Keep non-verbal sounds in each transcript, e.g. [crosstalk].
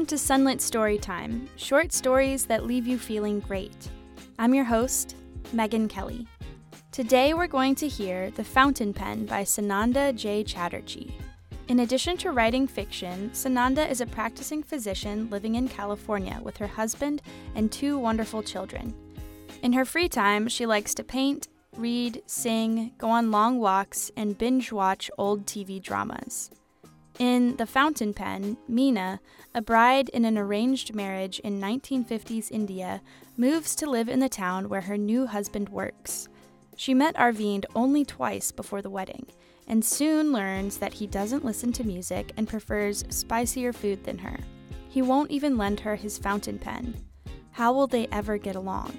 Welcome to Sunlit Storytime, short stories that leave you feeling great. I'm your host, Megan Kelly. Today we're going to hear The Fountain Pen by Sunanda J. Chatterjee. In addition to writing fiction, Sunanda is a practicing physician living in California with her husband and two wonderful children. In her free time, she likes to paint, read, sing, go on long walks, and binge watch old TV dramas. In The Fountain Pen, Meena, a bride in an arranged marriage in 1950s India, moves to live in the town where her new husband works. She met Arvind only twice before the wedding, and soon learns that he doesn't listen to music and prefers spicier food than her. He won't even lend her his fountain pen. How will they ever get along?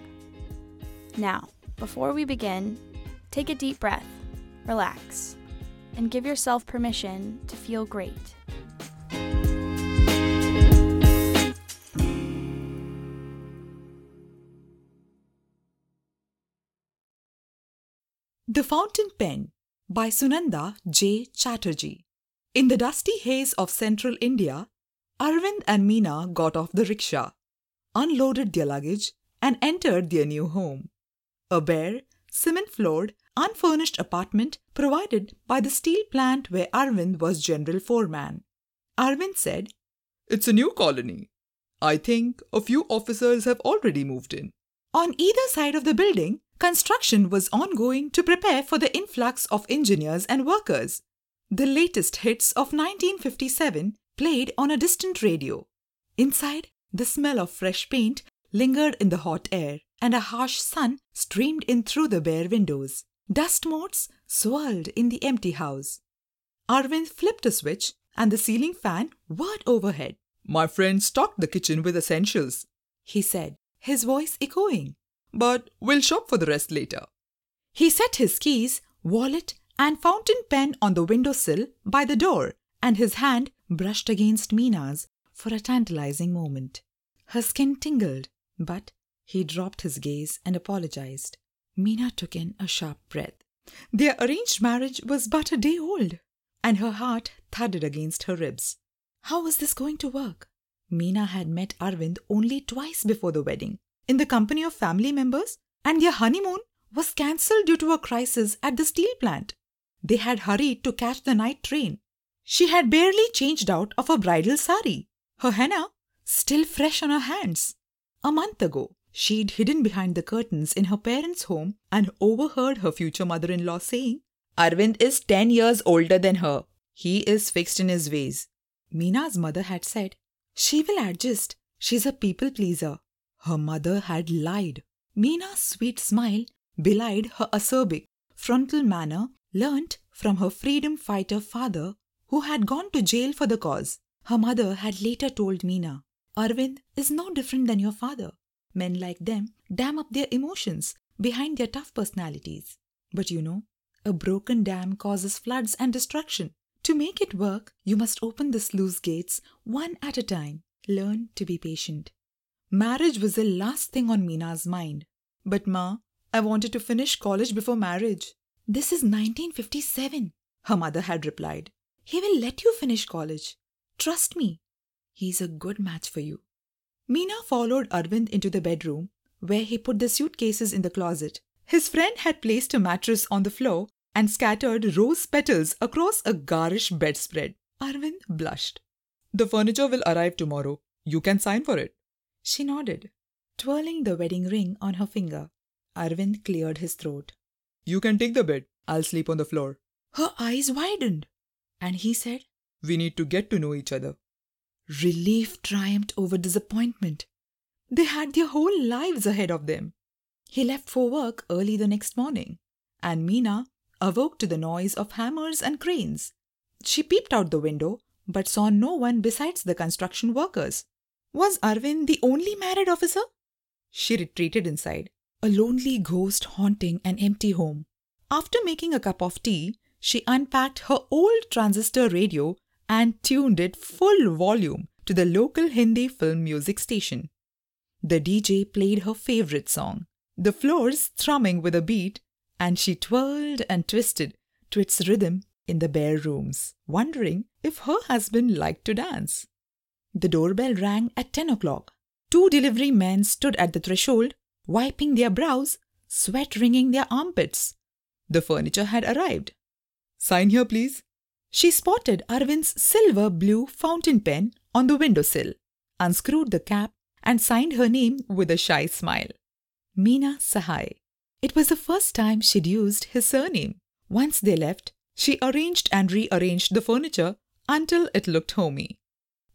Now, before we begin, take a deep breath, relax and give yourself permission to feel great. The Fountain Pen by Sunanda J. Chatterjee. In the dusty haze of central India, Arvind and Meena got off the rickshaw, unloaded their luggage, and entered their new home. A bare, cement floored, unfurnished apartment provided by the steel plant where Arvind was general foreman. Arvind said, It's a new colony. I think a few officers have already moved in. On either side of the building, construction was ongoing to prepare for the influx of engineers and workers. The latest hits of 1957 played on a distant radio. Inside, the smell of fresh paint lingered in the hot air, and a harsh sun streamed in through the bare windows. Dust motes swirled in the empty house. Arvind flipped a switch and the ceiling fan whirred overhead. My friend stocked the kitchen with essentials, he said, his voice echoing. But we'll shop for the rest later. He set his keys, wallet, and fountain pen on the windowsill by the door, and his hand brushed against Meena's for a tantalizing moment. Her skin tingled, but he dropped his gaze and apologized. Meena took in a sharp breath. Their arranged marriage was but a day old, and her heart thudded against her ribs. How was this going to work? Meena had met Arvind only twice before the wedding, in the company of family members, and their honeymoon was cancelled due to a crisis at the steel plant. They had hurried to catch the night train. She had barely changed out of her bridal sari, her henna still fresh on her hands. A month ago, She'd hidden behind the curtains in her parents' home and overheard her future mother in law saying, Arvind is 10 years older than her. He is fixed in his ways. Meena's mother had said, She will adjust. She's a people pleaser. Her mother had lied. Meena's sweet smile belied her acerbic, frontal manner learnt from her freedom fighter father who had gone to jail for the cause. Her mother had later told Meena, Arvind is no different than your father. Men like them dam up their emotions behind their tough personalities. But you know, a broken dam causes floods and destruction. To make it work, you must open the sluice gates one at a time. Learn to be patient. Marriage was the last thing on Meena's mind. But Ma, I wanted to finish college before marriage. This is 1957, her mother had replied. He will let you finish college. Trust me. He's a good match for you. Meena followed Arvind into the bedroom, where he put the suitcases in the closet. His friend had placed a mattress on the floor and scattered rose petals across a garish bedspread. Arvind blushed. The furniture will arrive tomorrow. You can sign for it. She nodded, twirling the wedding ring on her finger. Arvind cleared his throat. You can take the bed. I'll sleep on the floor. Her eyes widened, and he said, We need to get to know each other. Relief triumphed over disappointment. They had their whole lives ahead of them. He left for work early the next morning, and Meena awoke to the noise of hammers and cranes. She peeped out the window, but saw no one besides the construction workers. Was Arvind the only married officer? She retreated inside, a lonely ghost haunting an empty home. After making a cup of tea, she unpacked her old transistor radio and tuned it full volume to the local Hindi film music station. The DJ played her favorite song, the floors thrumming with a beat, and she twirled and twisted to its rhythm in the bare rooms, wondering if her husband liked to dance. The doorbell rang at 10 o'clock. Two delivery men stood at the threshold, wiping their brows, sweat wringing their armpits. The furniture had arrived. Sign here, please. She spotted Arvind's silver blue fountain pen on the windowsill, unscrewed the cap, and signed her name with a shy smile. Meena Sahai. It was the first time she'd used his surname. Once they left, she arranged and rearranged the furniture until it looked homey.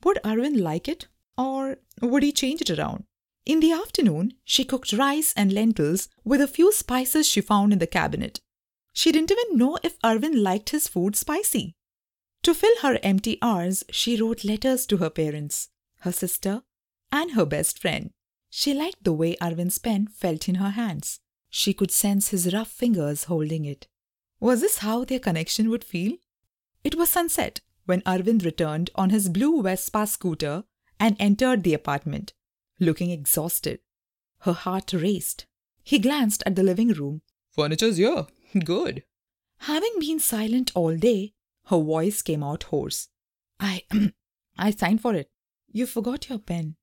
Would Arvind like it, or would he change it around? In the afternoon, she cooked rice and lentils with a few spices she found in the cabinet. She didn't even know if Arvind liked his food spicy. To fill her empty hours, she wrote letters to her parents, her sister, and her best friend. She liked the way Arvind's pen felt in her hands. She could sense his rough fingers holding it. Was this how their connection would feel? It was sunset when Arvind returned on his blue Vespa scooter and entered the apartment, looking exhausted. Her heart raced. He glanced at the living room. Furniture's here. [laughs] Good. Having been silent all day, her voice came out hoarse. I [clears throat] I signed for it. You forgot your pen.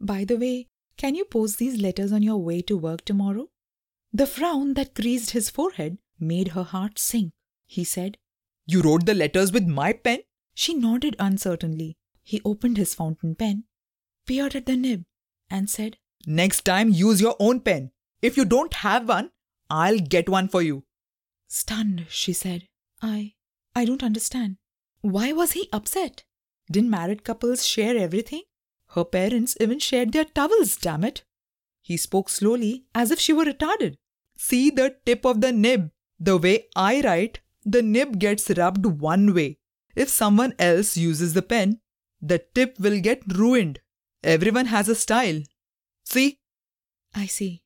By the way, can you post these letters on your way to work tomorrow? The frown that creased his forehead made her heart sink. He said, You wrote the letters with my pen? She nodded uncertainly. He opened his fountain pen, peered at the nib, and said, Next time, use your own pen. If you don't have one, I'll get one for you. Stunned, she said, I. I don't understand. Why was he upset? Didn't married couples share everything? Her parents even shared their towels, damn it. He spoke slowly, as if she were retarded. See the tip of the nib. The way I write, the nib gets rubbed one way. If someone else uses the pen, the tip will get ruined. Everyone has a style. See? I see,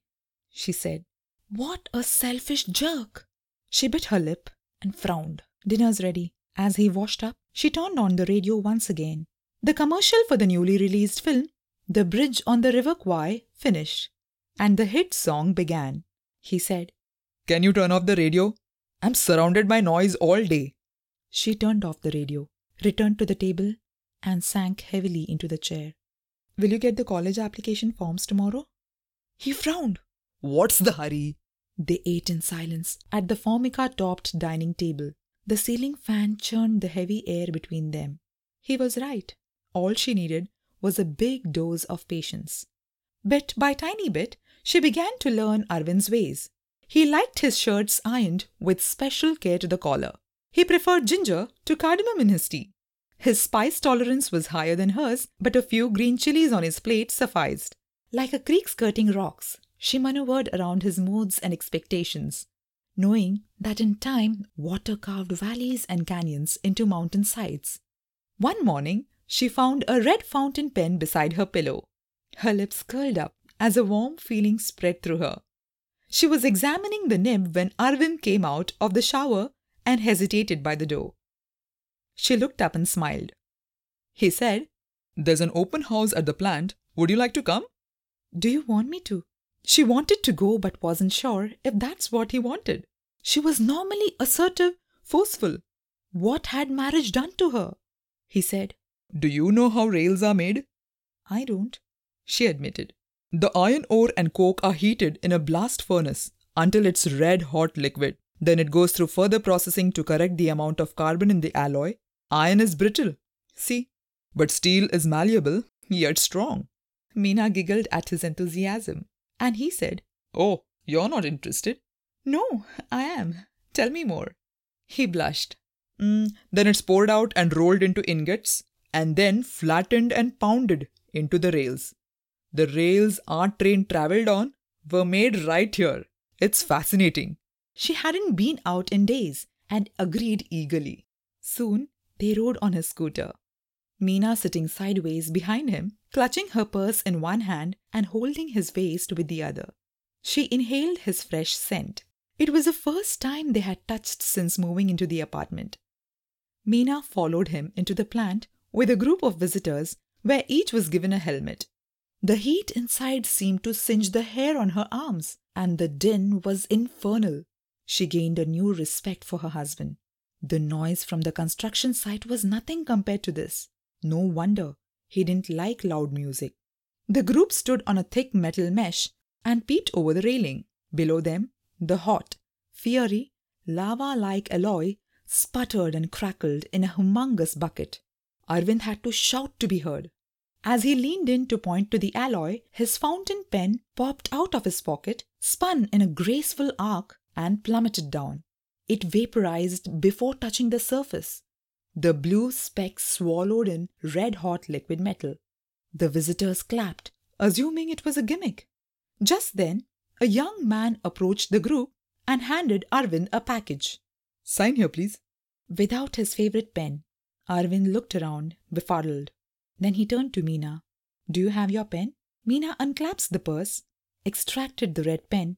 she said. What a selfish jerk! She bit her lip and frowned. Dinner's ready. As he washed up, she turned on the radio once again. The commercial for the newly released film, The Bridge on the River Kwai, finished, and the hit song began. He said, Can you turn off the radio? I'm surrounded by noise all day. She turned off the radio, returned to the table, and sank heavily into the chair. Will you get the college application forms tomorrow? He frowned. What's the hurry? They ate in silence at the formica topped dining table. The ceiling fan churned the heavy air between them. He was right. All she needed was a big dose of patience. Bit by tiny bit, she began to learn Arvind's ways. He liked his shirts ironed with special care to the collar. He preferred ginger to cardamom in his tea. His spice tolerance was higher than hers, but a few green chilies on his plate sufficed. Like a creek skirting rocks, she maneuvered around his moods and expectations, knowing that in time water carved valleys and canyons into mountain sides. One morning, she found a red fountain pen beside her pillow. Her lips curled up as a warm feeling spread through her. She was examining the nib when Arvind came out of the shower and hesitated by the door. She looked up and smiled. He said, There's an open house at the plant. Would you like to come? Do you want me to? She wanted to go but wasn't sure if that's what he wanted. She was normally assertive, forceful. What had marriage done to her? He said, Do you know how rails are made? I don't, she admitted. The iron ore and coke are heated in a blast furnace until it's red hot liquid. Then it goes through further processing to correct the amount of carbon in the alloy. Iron is brittle, see? But steel is malleable, yet strong. Meena giggled at his enthusiasm, and he said, Oh, you're not interested? No, I am. Tell me more. He blushed. Mm, then it's poured out and rolled into ingots, and then flattened and pounded into the rails. The rails our train travelled on were made right here. It's fascinating. She hadn't been out in days and agreed eagerly. Soon they rode on his scooter. Meena sitting sideways behind him, clutching her purse in one hand and holding his waist with the other. She inhaled his fresh scent. It was the first time they had touched since moving into the apartment. Meena followed him into the plant with a group of visitors where each was given a helmet. The heat inside seemed to singe the hair on her arms, and the din was infernal. She gained a new respect for her husband. The noise from the construction site was nothing compared to this. No wonder. He didn't like loud music. The group stood on a thick metal mesh and peeped over the railing. Below them, the hot, fiery, lava like alloy sputtered and crackled in a humongous bucket. Arvind had to shout to be heard. As he leaned in to point to the alloy, his fountain pen popped out of his pocket, spun in a graceful arc, and plummeted down. It vaporized before touching the surface. The blue specks swallowed in red hot liquid metal. The visitors clapped, assuming it was a gimmick. Just then, a young man approached the group and handed Arvind a package. Sign here, please. Without his favorite pen, Arvind looked around, befuddled. Then he turned to Meena. Do you have your pen? Meena unclasped the purse, extracted the red pen,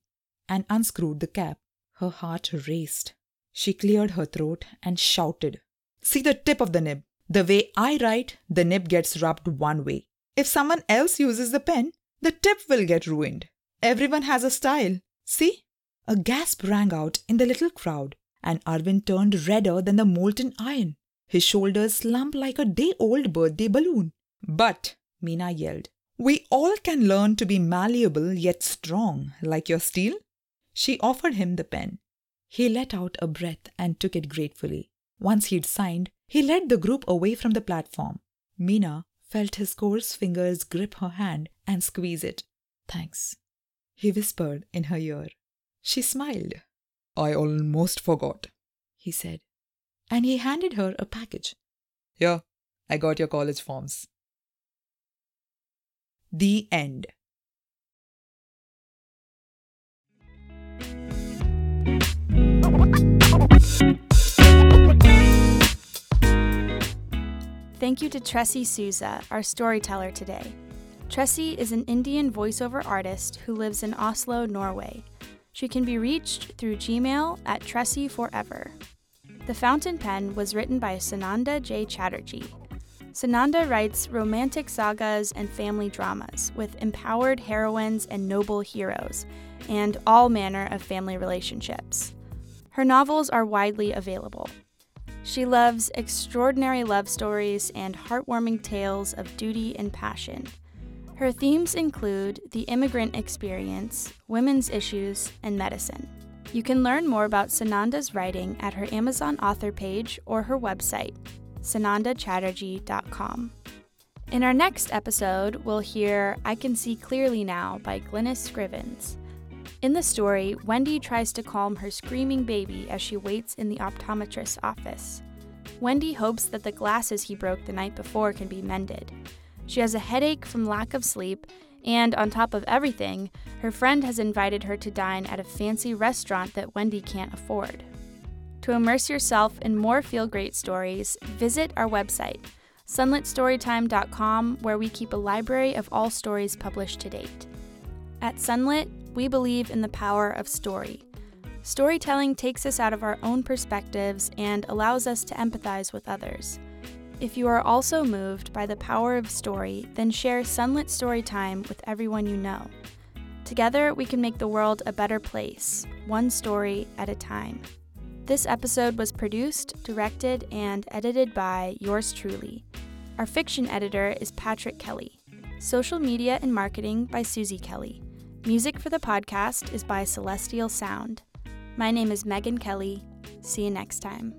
and unscrewed the cap. Her heart raced. She cleared her throat and shouted, See the tip of the nib. The way I write, the nib gets rubbed one way. If someone else uses the pen, the tip will get ruined. Everyone has a style. See? A gasp rang out in the little crowd, and Arvind turned redder than the molten iron. His shoulders slumped like a day old birthday balloon. But, Meena yelled, we all can learn to be malleable yet strong, like your steel. She offered him the pen. He let out a breath and took it gratefully. Once he'd signed, he led the group away from the platform. Meena felt his coarse fingers grip her hand and squeeze it. Thanks, he whispered in her ear. She smiled. I almost forgot, he said, and he handed her a package. Here, I got your college forms. The end. Thank you to Tressie Souza, our storyteller today. Tressie is an Indian voiceover artist who lives in Oslo, Norway. She can be reached through Gmail at Tressie Forever. The Fountain Pen was written by Sunanda J. Chatterjee. Sunanda writes romantic sagas and family dramas with empowered heroines and noble heroes, and all manner of family relationships. Her novels are widely available. She loves extraordinary love stories and heartwarming tales of duty and passion. Her themes include the immigrant experience, women's issues, and medicine. You can learn more about Sunanda's writing at her Amazon author page or her website, sunandachatterjee.com. In our next episode, we'll hear I Can See Clearly Now by Glynis Scrivens. In the story, Wendy tries to calm her screaming baby as she waits in the optometrist's office. Wendy hopes that the glasses he broke the night before can be mended. She has a headache from lack of sleep, and on top of everything, her friend has invited her to dine at a fancy restaurant that Wendy can't afford. To immerse yourself in more feel great stories, visit our website, sunlitstorytime.com, where we keep a library of all stories published to date. At Sunlit, we believe in the power of story. Storytelling takes us out of our own perspectives and allows us to empathize with others. If you are also moved by the power of story, then share Sunlit Storytime with everyone you know. Together, we can make the world a better place, one story at a time. This episode was produced, directed, and edited by yours truly. Our fiction editor is Patrick Kelly. Social media and marketing by Susie Kelly. Music for the podcast is by Celestial Sound. My name is Megan Kelly. See you next time.